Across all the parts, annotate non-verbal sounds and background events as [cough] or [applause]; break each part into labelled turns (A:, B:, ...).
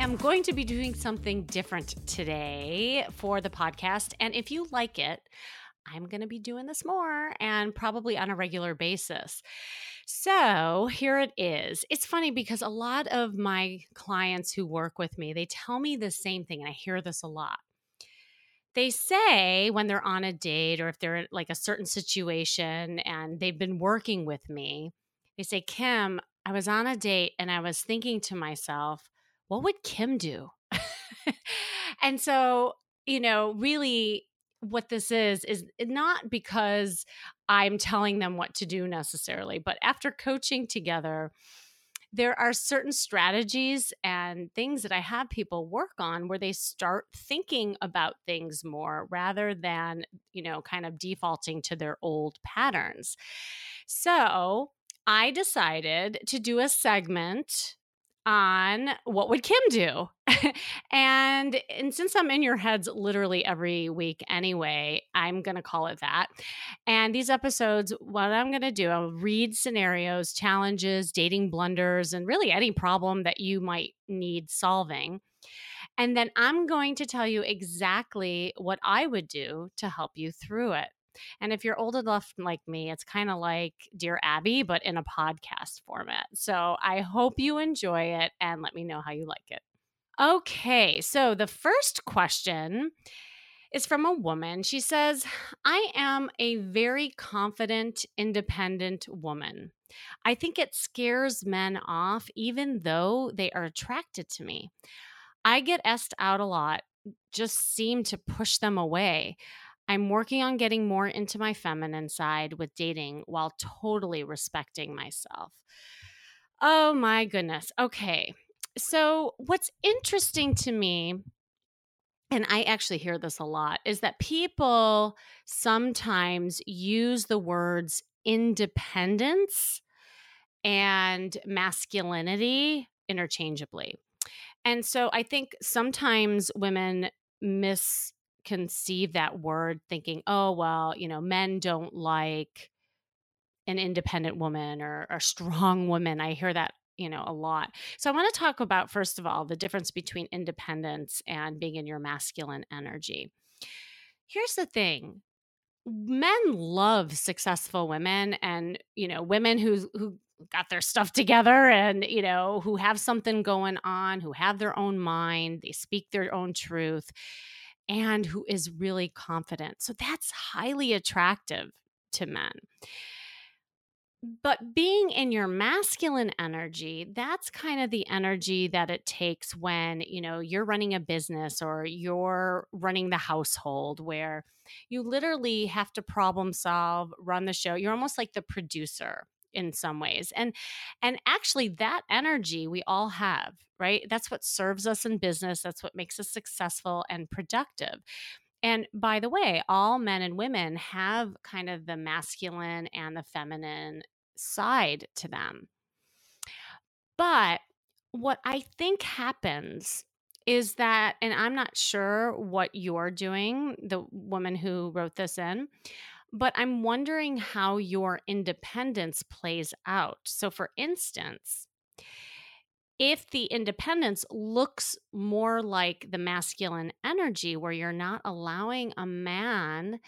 A: Am going to be doing something different today for the podcast. And if you like it, I'm going to be doing this more and probably on a regular basis. So here it is. It's funny because a lot of my clients who work with me, they tell me the same thing, and I hear this a lot. They say when they're on a date or if they're in like a certain situation and they've been working with me, they say, Kim, I was on a date and I was thinking to myself, what would Kim do? [laughs] and so, you know, really what this is is not because I'm telling them what to do necessarily, but after coaching together, there are certain strategies and things that I have people work on where they start thinking about things more rather than, you know, kind of defaulting to their old patterns. So I decided to do a segment on what would Kim do? [laughs] and and since I'm in your heads literally every week anyway, I'm going to call it that. And these episodes what I'm going to do, I'll read scenarios, challenges, dating blunders and really any problem that you might need solving. And then I'm going to tell you exactly what I would do to help you through it. And if you're old enough like me, it's kind of like Dear Abby, but in a podcast format. So I hope you enjoy it and let me know how you like it. Okay, so the first question is from a woman. She says, I am a very confident, independent woman. I think it scares men off, even though they are attracted to me. I get asked out a lot, just seem to push them away. I'm working on getting more into my feminine side with dating while totally respecting myself. Oh my goodness. Okay. So, what's interesting to me, and I actually hear this a lot, is that people sometimes use the words independence and masculinity interchangeably. And so I think sometimes women miss conceive that word thinking, oh, well, you know, men don't like an independent woman or a [laughs] strong woman. I hear that, you know, a lot. So I want to talk about, first of all, the difference between independence and being in your masculine energy. Here's the thing men love successful women and you know women who who got their stuff together and you know who have something going on who have their own mind they speak their own truth and who is really confident. So that's highly attractive to men. But being in your masculine energy, that's kind of the energy that it takes when, you know, you're running a business or you're running the household where you literally have to problem solve, run the show. You're almost like the producer in some ways and and actually that energy we all have right? That's what serves us in business that's what makes us successful and productive and by the way all men and women have kind of the masculine and the feminine side to them. But what i think happens is that and i'm not sure what you're doing the woman who wrote this in but I'm wondering how your independence plays out. So, for instance, if the independence looks more like the masculine energy, where you're not allowing a man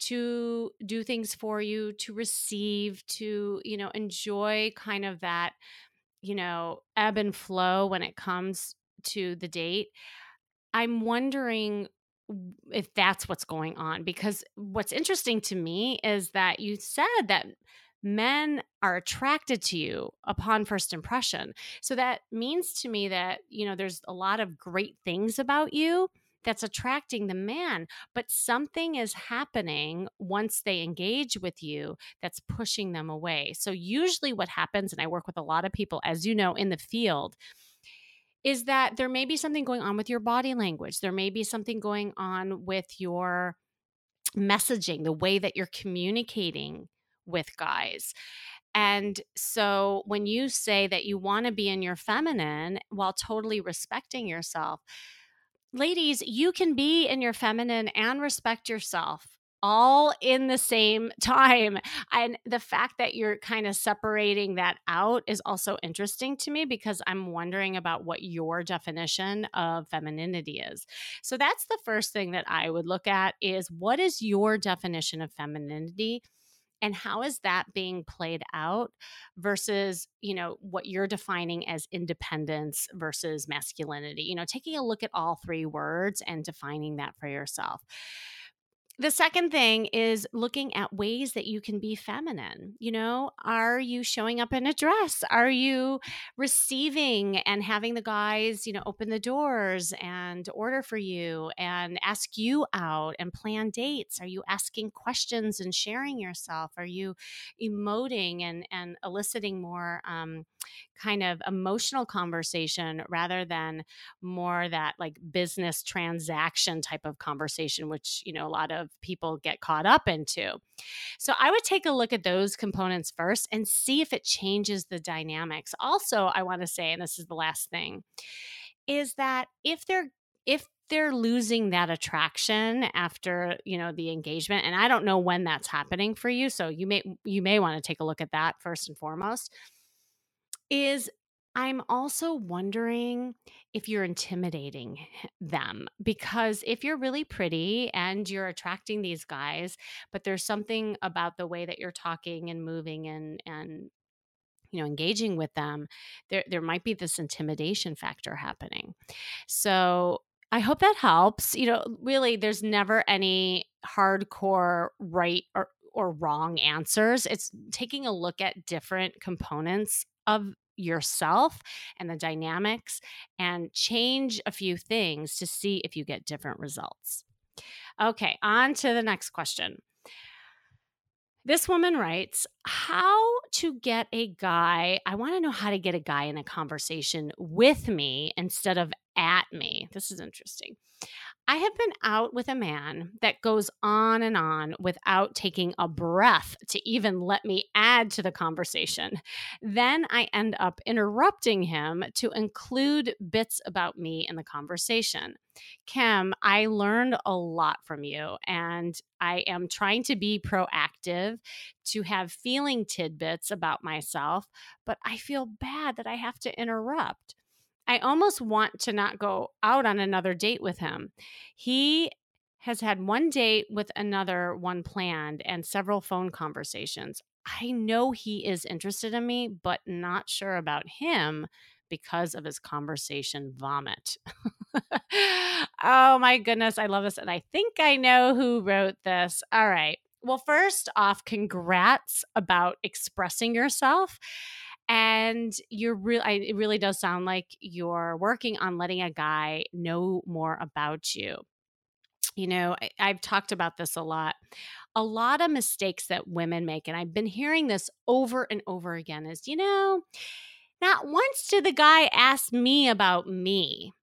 A: to do things for you, to receive, to, you know, enjoy kind of that, you know, ebb and flow when it comes to the date. I'm wondering if that's what's going on because what's interesting to me is that you said that men are attracted to you upon first impression. So that means to me that you know there's a lot of great things about you that's attracting the man but something is happening once they engage with you that's pushing them away. So usually what happens and i work with a lot of people as you know in the field is that there may be something going on with your body language. There may be something going on with your messaging, the way that you're communicating with guys. And so when you say that you want to be in your feminine while totally respecting yourself, ladies, you can be in your feminine and respect yourself all in the same [laughs] time. And the fact that you're kind of separating that out is also interesting to me because I'm wondering about what your definition of femininity is. So that's the first thing that I would look at is what is your definition of femininity? and how is that being played out versus you know what you're defining as independence versus masculinity you know taking a look at all three words and defining that for yourself the second thing is looking at ways that you can be feminine. You know, are you showing up in a dress? Are you receiving and having the guys, you know, open the doors and order for you and ask you out and plan dates? Are you asking questions and sharing yourself? Are you emoting and and eliciting more um, kind of emotional conversation rather than more that like business transaction type of conversation, which, you know, a lot of people get caught up into. So I would take a look at those components first and see if it changes the dynamics. Also, I want to say, and this is the last thing, is that if they're if they're losing that attraction after you know the engagement and i don't know when that's happening for you so you may you may want to take a look at that first and foremost is I'm also wondering if you're intimidating them because if you're really pretty and you're attracting these guys, but there's something about the way that you're talking and moving and and you know engaging with them, there there might be this intimidation factor happening. So I hope that helps. You know, really there's never any hardcore right or or wrong answers. It's taking a look at different components of yourself and the dynamics and change a few things to see if you get different results. Okay, on to the next question. This woman writes, How to get a guy? I want to know how to get a guy in a conversation with me instead of at me. This is interesting. I have been out with a man that goes on and on without taking a breath to even let me add to the conversation. Then I end up interrupting him to include bits about me in the conversation. Kim, I learned a lot from you, and I am trying to be proactive to have feeling tidbits about myself, but I feel bad that I have to interrupt. I almost want to not go out on another date with him. He has had one date with another one planned and several phone conversations. I know he is interested in me, but not sure about him because of his conversation vomit. [laughs] oh my goodness, I love this. And I think I know who wrote this. All right. Well, first off, congrats about expressing yourself and you're really it really does sound like you're working on letting a guy know more about you. You know I, i've talked about this a lot. A lot of mistakes that women make and i've been hearing this over and over again is you know not once did the guy ask me about me.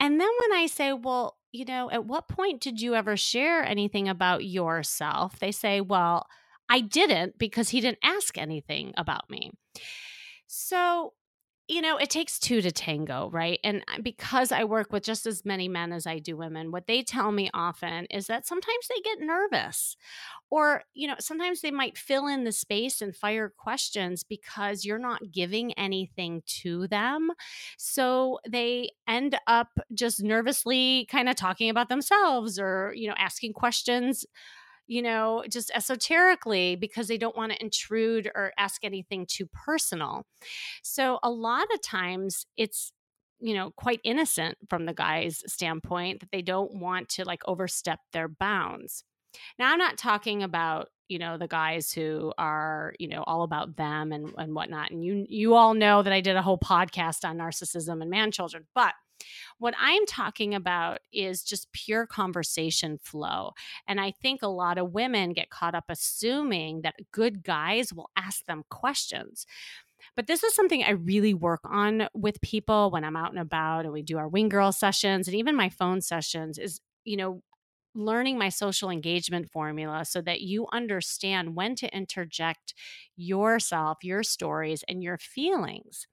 A: And then when i say well you know at what point did you ever share anything about yourself? they say well i didn't because he didn't ask anything about me so, you know, it takes two to tango, right? And uh, because I work with just as many men as I do women, what they tell me often is that sometimes they get nervous or, you know, sometimes they might fill in the space and fire questions because you're not giving anything to them. So they end up just nervously kind of talking about themselves or, you know, asking questions you know, just esoterically because they don't want to intrude or ask anything too personal. So a lot of times it's you know quite innocent from the guy's standpoint that they don't want to like overstep their bounds now i'm not talking about you know the guys who are you know all about them and and whatnot and you you all know that i did a whole podcast on narcissism and man children but what I'm talking about is just pure conversation flow. And I think a lot of women get caught up assuming that good guys will ask them questions. But this is something I really work on with people when I'm out and about and we do our wing girl sessions and even my phone sessions is, you know, learning my social engagement formula so that you understand when to interject yourself, your stories, and your feelings.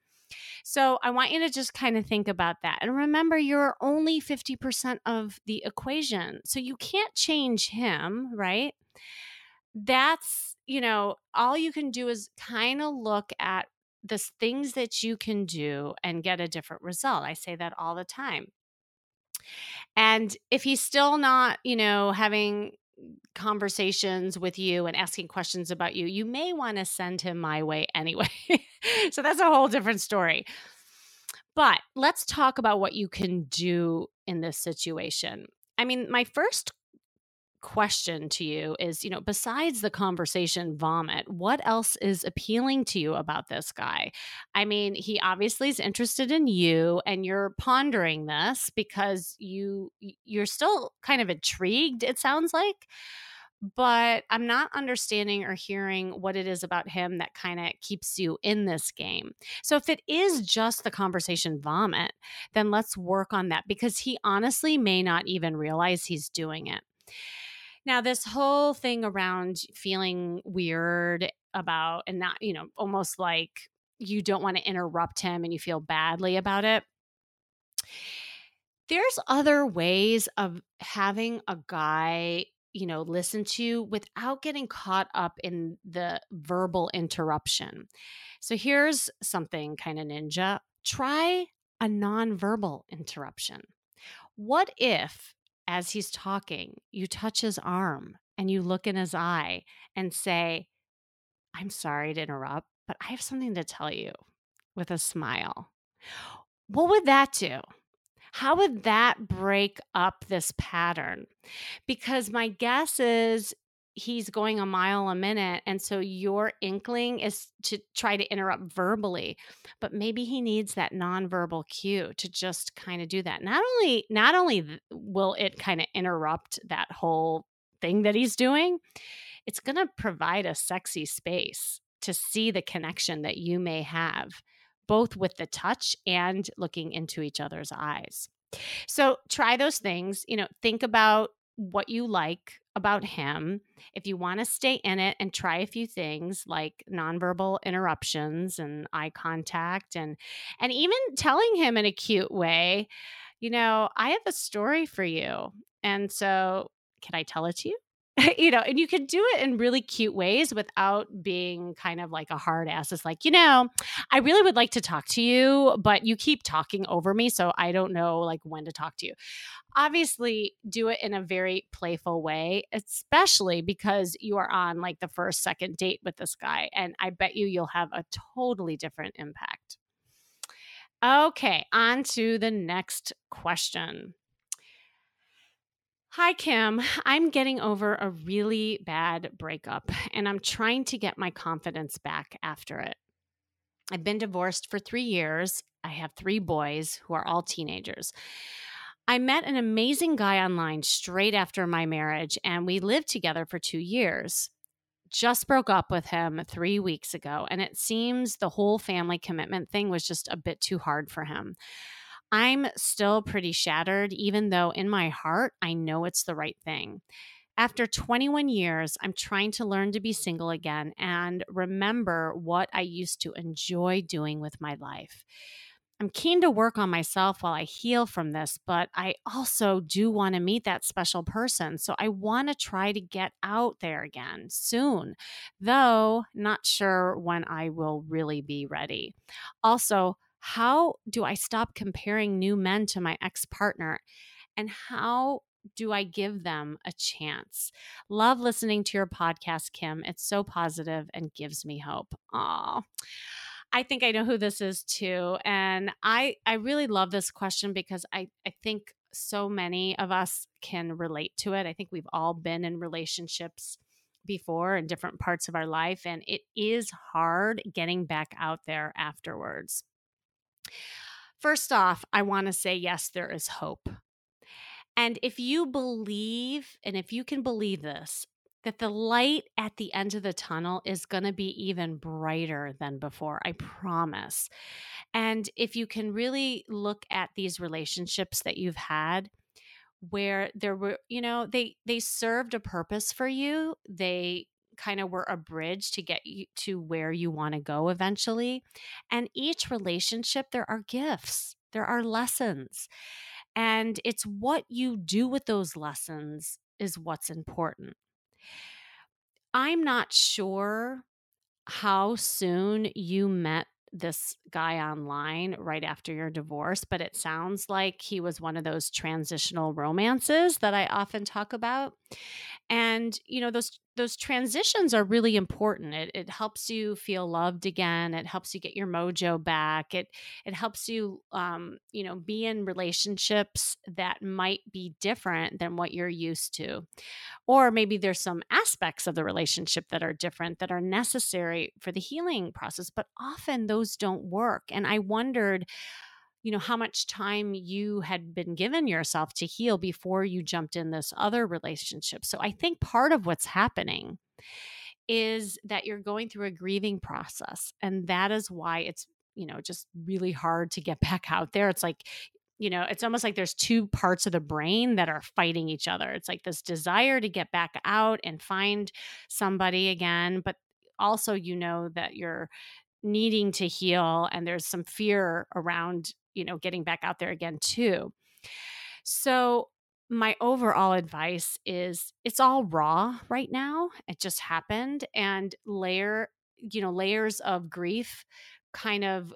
A: So I want you to just kind of think about that. And remember, you're only 50% of the equation. So you can't change him, right? That's, you know, all you can do is kind of look at the things that you can do and get a different result. I say that all the time. And if he's still not, you know, having conversations with you and asking questions about you, you may want to send him my way [laughs] anyway. so that's a whole different story. But let's talk about what you can do in this situation. I mean, my first question to you is you know besides the conversation vomit what else is appealing to you about this guy? I mean he obviously is interested in you and you're pondering this because you you're still kind of intrigued it sounds like but i'm not understanding or hearing what it is about him that kind of keeps you in this game. So if it is just the conversation vomit then let's work on that because he honestly may not even realize he's doing it now, this whole thing around feeling weird about and not, you know, almost like you don't want to interrupt him and you feel badly about it. There's other ways of having a guy, you know, listen to without getting caught up in the verbal interruption. So here's something kind of ninja try a nonverbal interruption. What if as he's talking, you touch his arm and you look in his eye and say, I'm sorry to interrupt, but I have something to tell you with a smile. What would that do? How would that break up this pattern? Because my guess is he's going a mile a minute and so your inkling is to try to interrupt verbally but maybe he needs that nonverbal cue to just kind of do that. Not only not only will it kind of interrupt that whole thing that he's doing it's going to provide a sexy space to see the connection that you may have both with the touch and looking into each other's eyes. So try those things you know think about what you like about him. If you want to stay in it and try a few things like nonverbal interruptions and eye contact and and even telling him in a cute way, you know, I have a story for you. And so, can I tell it to you? [laughs] you know, and you can do it in really cute ways without being kind of like a hard ass. It's like, you know, I really would like to talk to you, but you keep talking over me. So I don't know like when to talk to you. Obviously, do it in a very playful way, especially because you are on like the first, second date with this guy. And I bet you you'll have a totally different impact. Okay, on to the next question. Hi, Kim. I'm getting over a really bad breakup and I'm trying to get my confidence back after it. I've been divorced for three years. I have three boys who are all teenagers. I met an amazing guy online straight after my marriage, and we lived together for two years. Just broke up with him three weeks ago, and it seems the whole family commitment thing was just a bit too hard for him. I'm still pretty shattered, even though in my heart, I know it's the right thing. After 21 years, I'm trying to learn to be single again and remember what I used to enjoy doing with my life. I'm keen to work on myself while I heal from this, but I also do want to meet that special person. So I want to try to get out there again soon, though not sure when I will really be ready. Also, how do I stop comparing new men to my ex partner? And how do I give them a chance? Love listening to your podcast, Kim. It's so positive and gives me hope. Aw. I think I know who this is too. And I I really love this question because I, I think so many of us can relate to it. I think we've all been in relationships before in different parts of our life, and it is hard getting back out there afterwards. First off, I want to say yes, there is hope. And if you believe, and if you can believe this, that the light at the end of the tunnel is going to be even brighter than before, I promise. And if you can really look at these relationships that you've had, where there were you know they they served a purpose for you they kind of were a bridge to get you to where you want to go eventually and each relationship there are gifts there are lessons and it's what you do with those lessons is what's important i'm not sure how soon you met this guy online right after your divorce, but it sounds like he was one of those transitional romances that I often talk about. And you know those those transitions are really important. It it helps you feel loved again. It helps you get your mojo back. It it helps you um, you know be in relationships that might be different than what you're used to. Or maybe there's some aspects of the relationship that are different that are necessary for the healing process, but often those don't work. And I wondered you know how much time you had been given yourself to heal before you jumped in this other relationship. So i think part of what's happening is that you're going through a grieving process and that is why it's you know just really hard to get [laughs] back out there. It's like you know it's almost like there's two parts of the brain that are fighting each other. It's like this desire to get back out and find somebody again but also you know that you're needing to heal and there's some fear around you know getting back out there again too so my overall advice is it's all raw right now it just happened and layer you know layers of grief kind of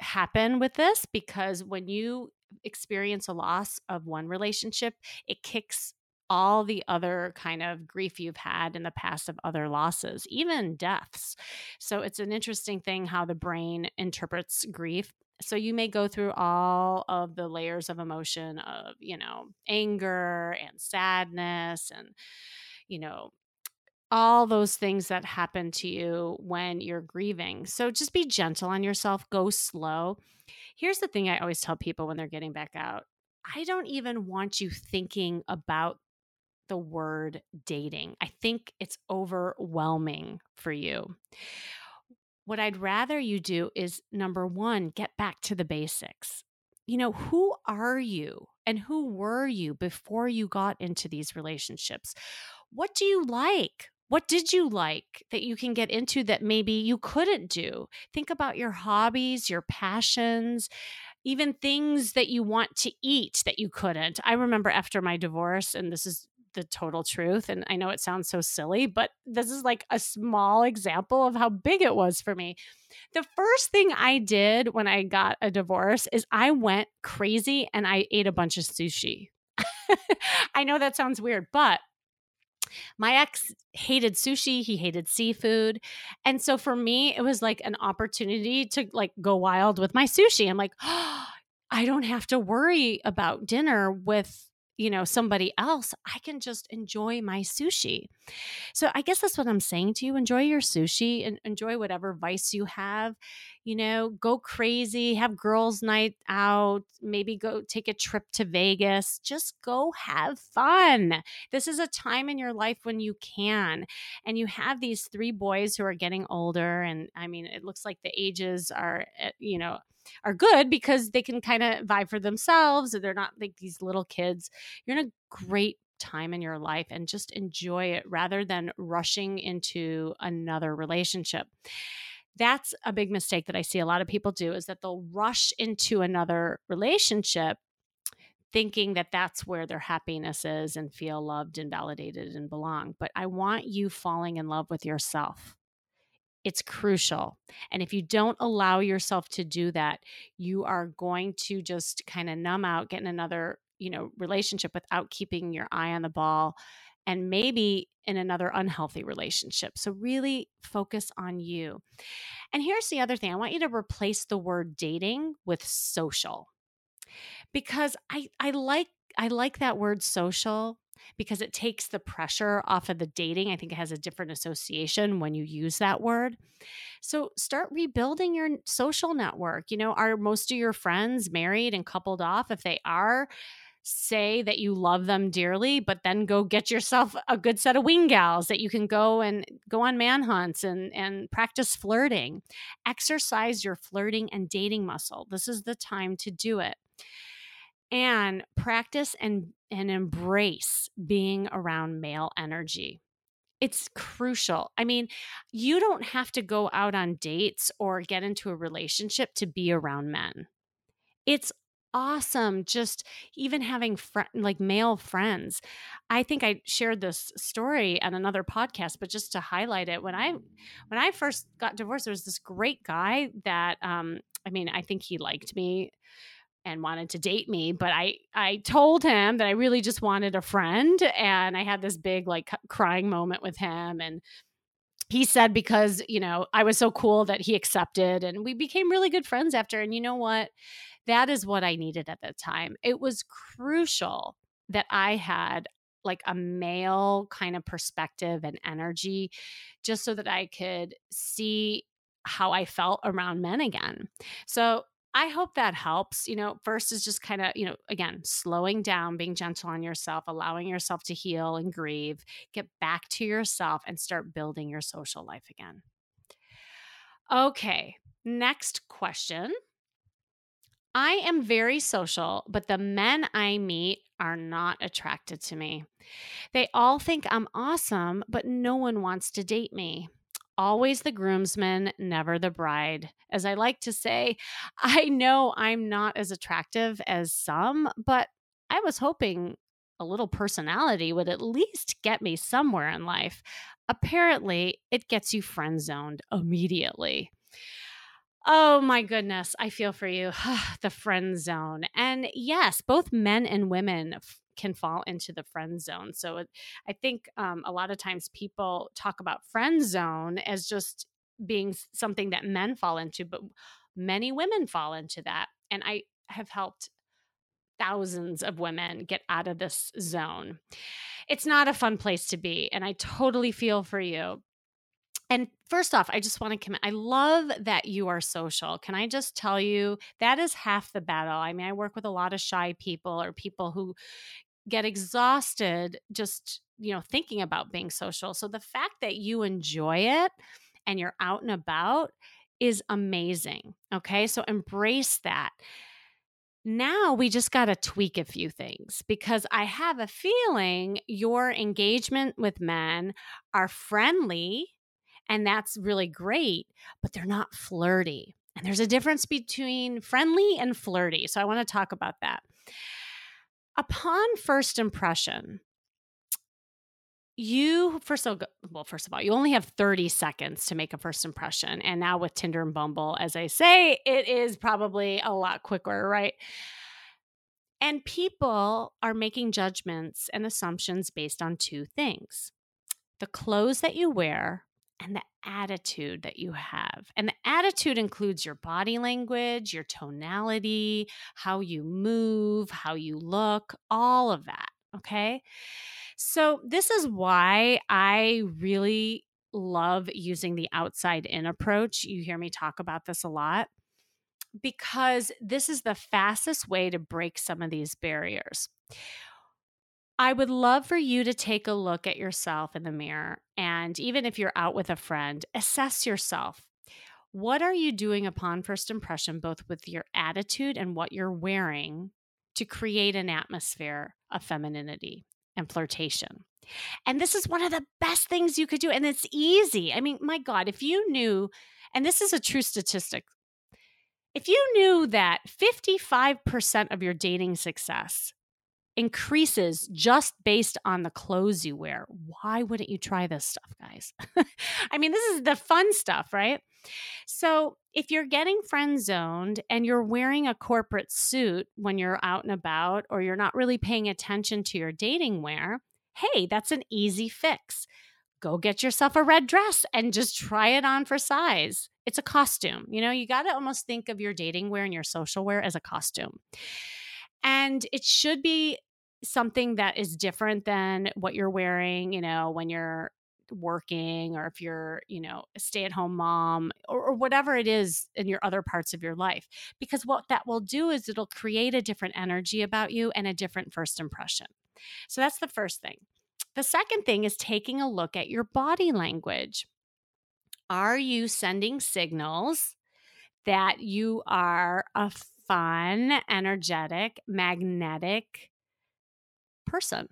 A: happen with this because when you experience a loss of one relationship it kicks all the other kind of grief you've had in the past of other losses, even deaths. So it's an interesting thing how the brain interprets grief. So you may go through all of the layers of emotion of, you know, anger and sadness and, you know, all those things that happen to you when you're grieving. So just be gentle on yourself, go slow. Here's the thing I always tell people when they're getting back out I don't even want you thinking about the word dating. I think it's overwhelming for you. What I'd rather you do is number one, get back to the basics. You know, who are you and who were you before you got into these relationships? What do you like? What did you like that you can get into that maybe you couldn't do? Think about your hobbies, your passions, even things that you want to eat that you couldn't. I remember after my divorce, and this is the total truth. And I know it sounds so silly, but this is like a small example of how big it was for me. The first thing I did when I got a divorce is I went crazy and I ate a bunch of sushi. [laughs] I know that sounds weird, but my ex hated sushi he hated seafood and so for me it was like an opportunity to like go wild with my sushi i'm like oh, [gasps] i don't have to worry about dinner with you know somebody else i can just enjoy my sushi. So i guess that's what i'm saying to you enjoy your sushi and enjoy whatever vice you have you know go crazy have girls night out maybe go take a trip to vegas just go have fun. This is a time in your life when you can and you have these three boys who are getting older and i mean it looks like the ages are eh, you know are good because they can kind of vibe for themselves. They're not like these little kids. You're in a great time in your life and just enjoy it rather than rushing into another relationship. That's a big mistake that I see a lot of people do is that they'll rush into another relationship thinking that that's where their happiness is and feel loved and validated and belong. But I want you falling in love with yourself. It's crucial. And if you don't allow yourself to do that, you are going to just kind of numb out, get in another, you know, relationship without keeping your eye on the ball and maybe in another unhealthy relationship. So really focus on you. And here's the other thing. I want you to replace the word dating with social. Because I I like I like that word social because it takes the pressure off of the dating. I think it has a different association when you use that word. So start rebuilding your social network. You know, are most of your friends married and coupled off? If they are, say that you love them dearly, but then go get yourself a good set of wing gals that you can go and go on man hunts and, and practice flirting. Exercise your flirting and dating muscle. This is the time to do it. And practice and and embrace being around male energy. It's crucial. I mean, you don't have to go out on dates or get into a relationship to be around men. It's awesome just even having fr- like male friends. I think I shared this story on another podcast, but just to highlight it, when I when I first got divorced, there was this great guy that um I mean, I think he liked me and wanted to date me but i i told him that i really just wanted a friend and i had this big like crying moment with him and he said because you know i was so cool that he accepted and we became really good friends after and you know what? That is what i needed at the time. It was crucial that i had like a male kind of perspective and energy just so that i could see how i felt around men again. So I hope that helps. You know, first is just kind of, you know, again, slowing down, being gentle on yourself, allowing yourself to heal and grieve, get back to yourself and start building your social life again. Okay, next question. I am very social, but the men I meet are not attracted to me. They all think I'm awesome, but no one wants to date me always the groomsman, never the bride. As I like to say, [laughs] I know I'm not as attractive as some, but I was hoping a little personality would at least get me somewhere in life. Apparently, it gets you friend zoned immediately. Oh my goodness, I feel for you. [sighs] the friend zone. And yes, both men and women can fall into the friend zone. So it, I think um, a lot of times people talk about friend zone as just being something that men fall into, but many women fall into that. And I have helped thousands of women get out of this zone. It's not a fun place to be. And I totally feel for you. And first off, I just want to commit. I love that you are social. Can I just tell you that is half the battle? I mean, I work with a lot of shy people or people who get exhausted just, you know, thinking about being social. So the fact that you enjoy it and you're out and about is amazing. Okay. So embrace that. Now we just got to tweak a few things because I have a feeling your engagement with men are friendly and that's really great, but they're not flirty. And there's a difference between friendly and flirty. So I want to talk about that upon first impression, you first of all, well, first of all, you only have 30 seconds to make a first impression. And now with Tinder and Bumble, as I say, it is probably a lot quicker, right? And people are making judgments and assumptions based on two things the clothes that you wear and the attitude that you have. And the attitude includes your body language, your tonality, how you move, how you look, all of that. Okay. So, this is why I really love using the outside in approach. You hear me talk about this a lot because this is the fastest way to break some of these barriers. I would love for you to take a look at yourself in the mirror. And even if you're out with a friend, assess yourself. What are you doing upon first impression, both with your attitude and what you're wearing, to create an atmosphere of femininity and flirtation? And this is one of the best things you could do. And it's easy. I mean, my God, if you knew, and this is a true statistic, if you knew that 55% of your dating success increases just based on the clothes you wear. Why wouldn't you try this stuff, guys? [laughs] I mean, this is the fun stuff, right? So, if you're getting friend zoned and you're wearing a corporate suit when you're out and about, or you're not really paying attention to your dating wear, hey, that's an easy fix. Go get yourself a red dress and just try it on for size. It's a costume. You know, you got to almost think of your dating wear and your social wear as a costume. And it should be something that is different than what you're wearing, you know, when you're working or if you're, you know, a stay at home mom or, or, whatever it is in your other parts of your life. Because what that will do is it'll create a different energy about you and a different first impression. So that's the first thing. The second thing is taking a look at your body language. Are you sending signals that you are a fun, energetic, magnetic person.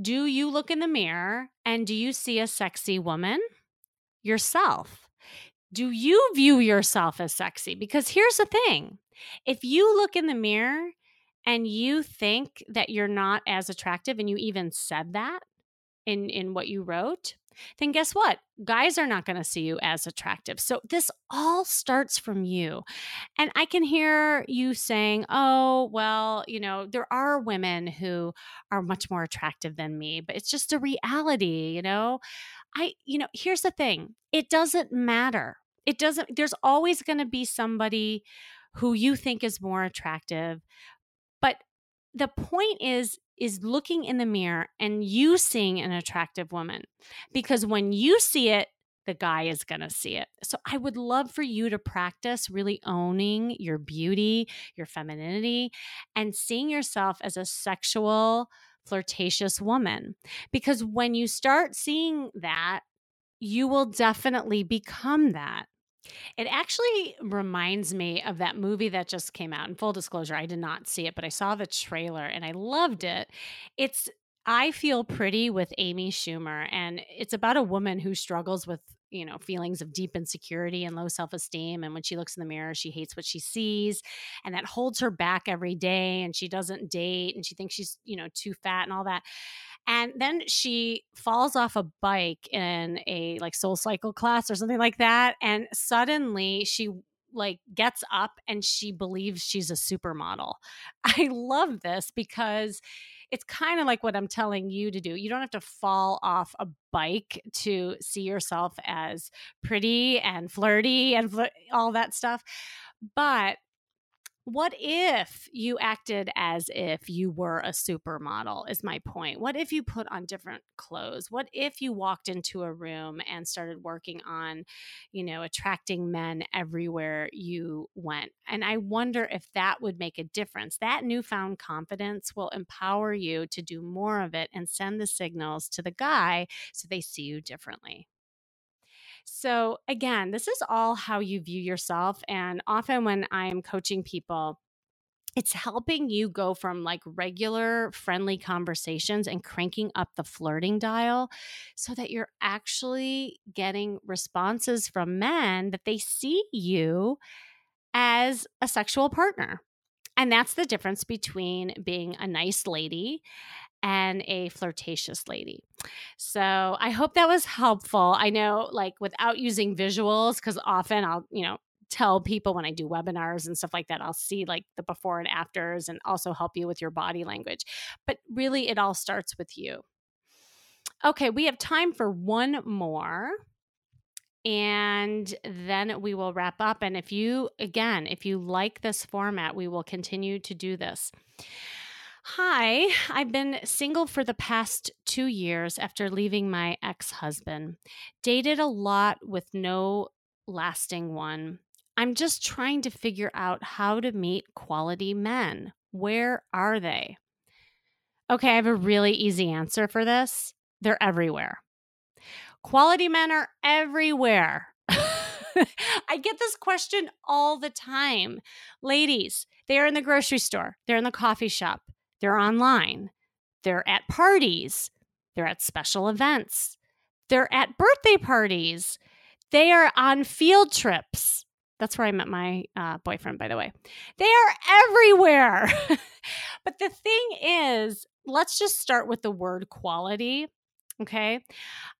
A: Do you look in the mirror and do you see a sexy woman? Yourself. Do you view yourself as sexy? Because here's the thing if you look in the mirror and you think that you're not as attractive, and you even said that in, in what you wrote, then guess what? Guys are not going to see you as attractive. So this all starts from you. And I can hear you saying, oh, well, you know, there are women who are much more attractive than me, but it's just a reality, you know? I, you know, here's the thing it doesn't matter. It doesn't, there's always going to be somebody who you think is more attractive. But the point is, is looking in the mirror and you seeing an attractive woman. Because when you see it, the guy is going to see it. So I would love for you to practice really owning your beauty, your femininity, and seeing yourself as a sexual, flirtatious woman. Because when you start seeing that, you will definitely become that. It actually reminds me of that movie that just came out. In full disclosure, I did not see it, but I saw the trailer and I loved it. It's I Feel Pretty with Amy Schumer, and it's about a woman who struggles with you know feelings of deep insecurity and low self-esteem and when she looks in the mirror she hates what she sees and that holds her back every day and she doesn't date and she thinks she's you know too fat and all that and then she falls off a bike in a like soul cycle class or something like that and suddenly she like gets up and she believes she's a supermodel. [laughs] I love this because it's kind of like what I'm telling you to do. You don't have to fall off a bike to see yourself as pretty and flirty and fl- all that stuff. But what if you acted as if you were a supermodel is my point. What if you put on different clothes? What if you walked into a room and started working on you know attracting men everywhere you went? And i wonder if that would make a difference. That newfound confidence will empower you to do more of it and send the signals to the guy so they see you differently so, again, this is all how you view yourself. And often when I am coaching people, it's helping you go from like regular friendly conversations and cranking up the flirting dial so that you're actually getting responses from men that they see you as a sexual partner. And that's the difference between being a nice lady and a flirtatious lady. So I hope that was helpful. I know, like, without using visuals, because often I'll, you know, tell people when I do webinars and stuff like that, I'll see like the before and afters and also help you with your body language. But really, it all starts with you. Okay, we have time for one more and then we will wrap up. And if you, again, if you like this format, we will continue to do this. Hi, I've been single for the past two years after leaving my ex husband. Dated a lot with no lasting one. I'm just trying to figure out how to meet quality men. Where are they? Okay, I have a really easy answer for this. They're everywhere. Quality men are everywhere. [laughs] I get this question all the time. Ladies, they are in the grocery store, they're in the coffee shop, they're online. They're at parties. They're at special events. They're at birthday parties. They are on field trips. That's where I met my uh, boyfriend, by the way. They are everywhere. [laughs] but the thing is, let's just start with the word quality. Okay.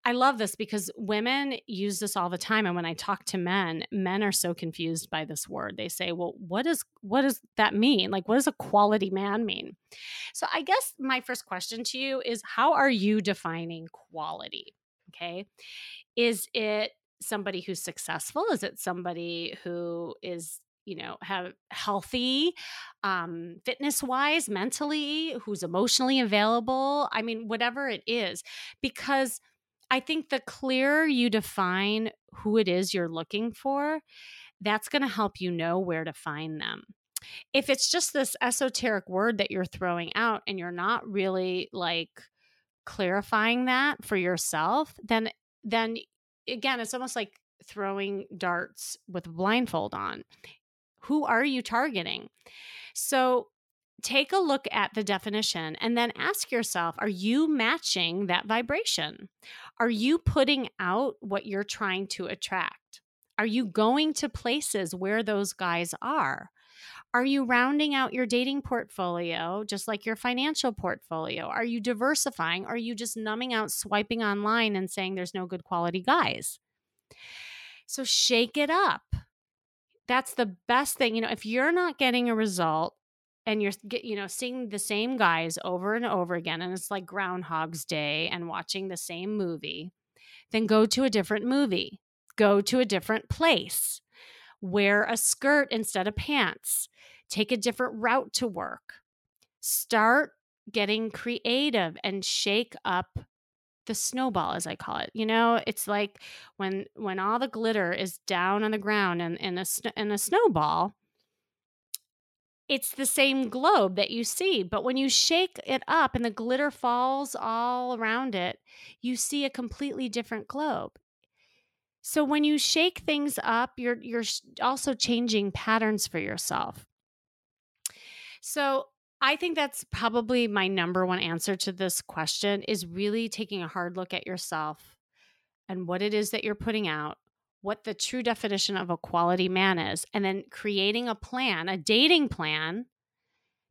A: I love this because women use this all the time. And when I talk to men, men are so confused by this word. They say, well, what is what does that mean? Like, what does a quality man mean? So I guess my first question to you is how are you defining quality? Okay. Is it somebody who's successful? Is it somebody who is you know have healthy um fitness wise mentally who's emotionally available i mean whatever it is because i think the clearer you define who it is you're looking for that's going to help you know where to find them. If it's just this esoteric word that you're throwing out and you're not really like clarifying that for yourself then then again it's almost like throwing darts with a blindfold on who are you targeting? So take a look at the definition and then ask yourself are you matching that vibration? Are you putting out what you're trying to attract? Are you going to places where those guys are? Are you rounding out your dating portfolio just like your financial portfolio? Are you diversifying? Are you just numbing out swiping online and saying there's no good quality guys? So shake it up. That's the best thing. You know, if you're not getting a result and you're you know seeing the same guys over and over again and it's like groundhog's day and watching the same movie then go to a different movie go to a different place wear a skirt instead of pants take a different route to work start getting creative and shake up the snowball as i call it you know it's like when when all the glitter is down on the ground and in a in a snowball it's the same globe that you see. But when you shake it up and the glitter falls all around it, you see a completely different globe. So when you shake things up, you're you're also changing patterns for yourself. So I think that's probably my number one answer to this question is really taking a hard look at yourself and what it is that you're putting out what the true definition of a quality man is, and then creating a plan, a dating plan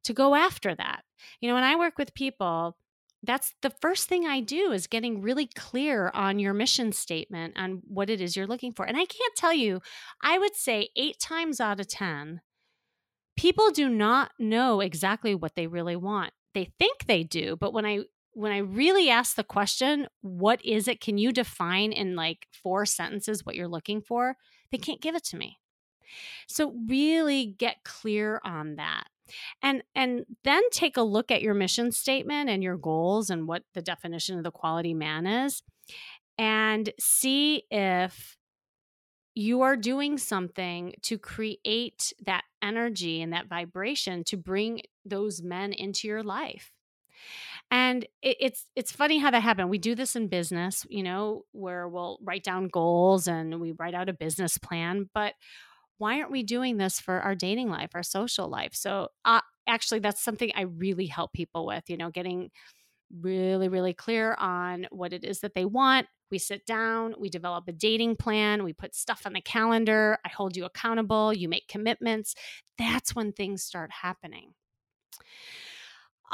A: to go after that. You know, when I work with people, that's the first thing I do is getting really clear on your mission statement and what it is you're looking for. And I can't tell you, I would say eight times out of 10, people do not know exactly what they really want. They think they do, but when I when I really ask the question, what is it? Can you define in like four sentences what you're looking for? They can't give it to me. So really get clear on that. And and then take a look at your mission statement and your goals and what the definition of the quality man is and see if you are doing something to create that energy and that vibration to bring those men into your life. And it, it's it's funny how that happened. We do this in business you know where we'll write down goals and we write out a business plan but why aren't we doing this for our dating life our social life? So uh, actually that's something i really help people with you know getting really really clear on what it is that they want we sit down we develop a dating plan we put stuff on the calendar i hold you accountable you make commitments that's when things start happening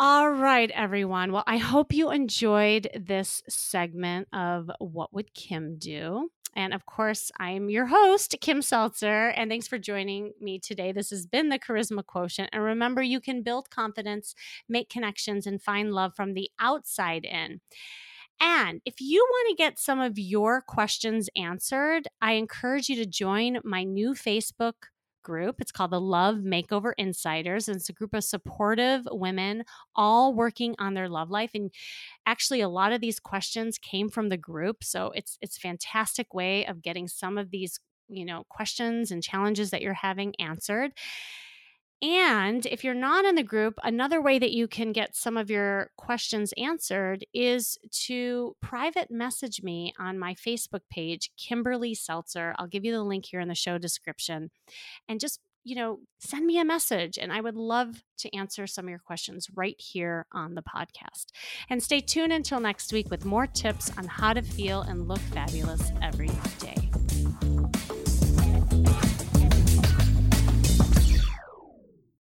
A: all right, everyone. Well, I hope you enjoyed this segment of What Would Kim Do? And of course, I'm your host, Kim Seltzer. And thanks for joining me today. This has been the Charisma Quotient. And remember, you can build confidence, make connections, and find love from the outside in. And if you want to get some of your questions answered, I encourage you to join my new Facebook group. It's called the Love Makeover Insiders, and it's a group of supportive women all working on their love life. And actually, a lot of these questions came from the group, so it's it's fantastic way of getting some of these you know questions and challenges that you're having answered. And if you're not in the group, another way that you can get some of your questions answered is to private message me on my Facebook page, Kimberly Seltzer. I'll give you the link here in the show description. And just, you know, send me a message. And I would love to answer some of your questions right here on the podcast. And stay tuned until next week with more tips on how to feel and look fabulous every day.